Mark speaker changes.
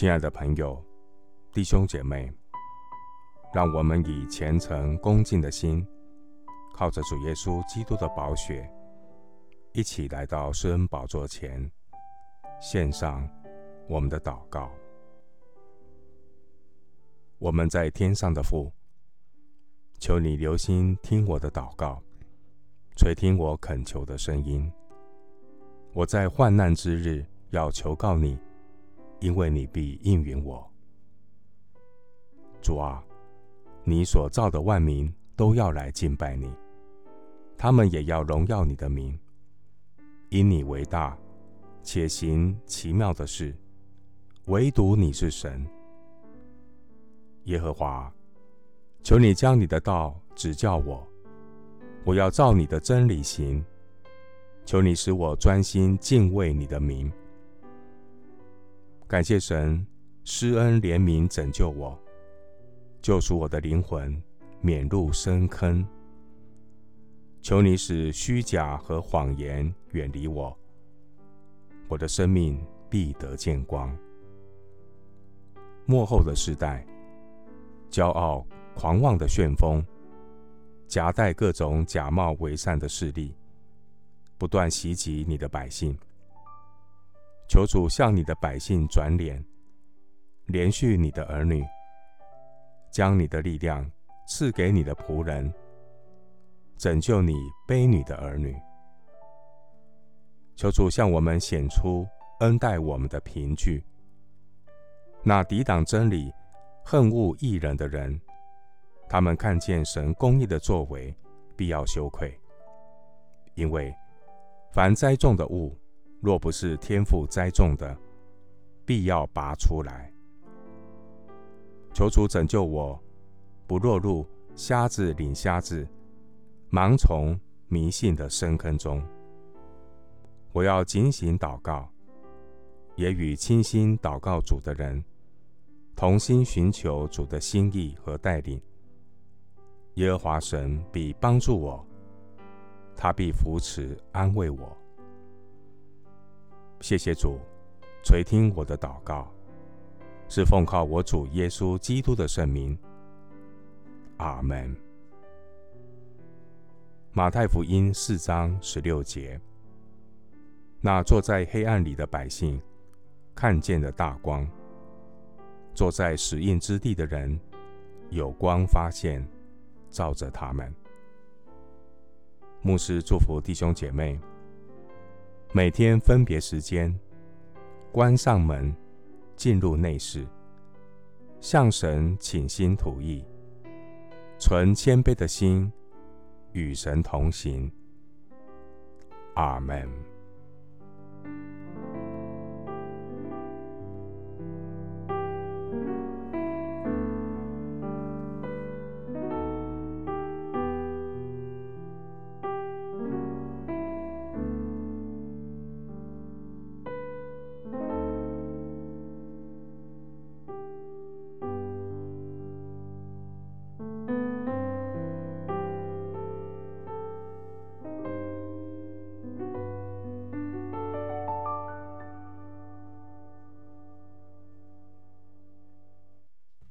Speaker 1: 亲爱的朋友、弟兄姐妹，让我们以虔诚恭敬的心，靠着主耶稣基督的宝血，一起来到施恩宝座前，献上我们的祷告。我们在天上的父，求你留心听我的祷告，垂听我恳求的声音。我在患难之日要求告你。因为你必应允我，主啊，你所造的万民都要来敬拜你，他们也要荣耀你的名，因你为大，且行奇妙的事，唯独你是神，耶和华，求你将你的道指教我，我要照你的真理行，求你使我专心敬畏你的名。感谢神施恩怜悯拯救我，救赎我的灵魂免入深坑。求你使虚假和谎言远离我，我的生命必得见光。末后的世代，骄傲狂妄的旋风，夹带各种假冒伪善的势力，不断袭击你的百姓。求主向你的百姓转脸，怜恤你的儿女，将你的力量赐给你的仆人，拯救你卑女的儿女。求主向我们显出恩待我们的凭据。那抵挡真理、恨恶异人的人，他们看见神公义的作为，必要羞愧，因为凡栽种的物。若不是天父栽种的，必要拔出来。求主拯救我，不落入瞎子领瞎子、盲从迷信的深坑中。我要警醒祷告，也与倾心祷告主的人同心寻求主的心意和带领。耶和华神必帮助我，他必扶持安慰我。谢谢主，垂听我的祷告，是奉靠我主耶稣基督的圣名。阿门。马太福音四章十六节：那坐在黑暗里的百姓，看见了大光；坐在死荫之地的人，有光发现，照着他们。牧师祝福弟兄姐妹。每天分别时间，关上门，进入内室，向神倾心吐意，存谦卑的心，与神同行。阿门。